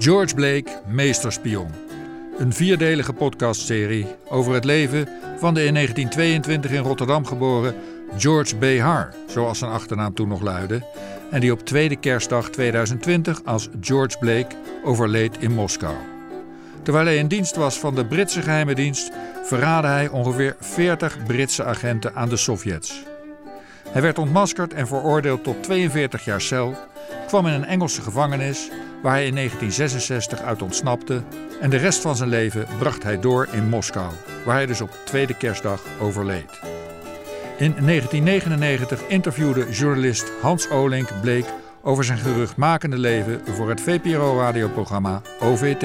George Blake, meesterspion. Een vierdelige podcastserie over het leven van de in 1922 in Rotterdam geboren George B. Har, zoals zijn achternaam toen nog luidde, en die op tweede kerstdag 2020 als George Blake overleed in Moskou. Terwijl hij in dienst was van de Britse geheime dienst, verraadde hij ongeveer 40 Britse agenten aan de Sovjets. Hij werd ontmaskerd en veroordeeld tot 42 jaar cel, kwam in een Engelse gevangenis waar hij in 1966 uit ontsnapte en de rest van zijn leven bracht hij door in Moskou, waar hij dus op tweede kerstdag overleed. In 1999 interviewde journalist Hans Olink Bleek over zijn geruchtmakende leven voor het VPRO-radioprogramma OVT.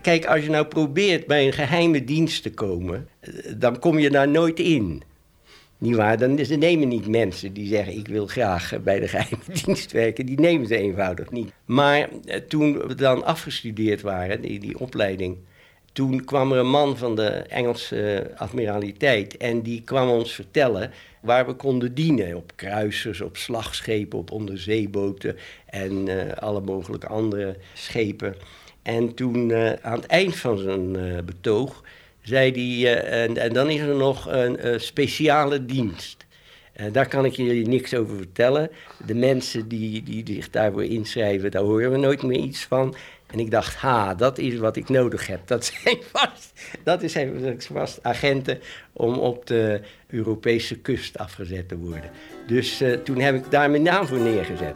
Kijk, als je nou probeert bij een geheime dienst te komen, dan kom je daar nooit in. Niet waar? Dan ze nemen niet mensen die zeggen: Ik wil graag bij de geheime dienst werken. Die nemen ze eenvoudig niet. Maar eh, toen we dan afgestudeerd waren, die, die opleiding. Toen kwam er een man van de Engelse admiraliteit. En die kwam ons vertellen waar we konden dienen. Op kruisers, op slagschepen, op onderzeeboten en uh, alle mogelijke andere schepen. En toen uh, aan het eind van zijn betoog zei hij, uh, en, en, dan is er nog een speciale dienst. daar kan ik jullie niks over vertellen. De mensen die, die zich daarvoor inschrijven, daar horen we nooit meer iets van. En ik dacht, ha, dat is wat ik nodig heb. Dat zijn vast, dat is vast agenten om op de Europese kust afgezet te worden. Dus toen heb ik daar mijn naam voor neergezet.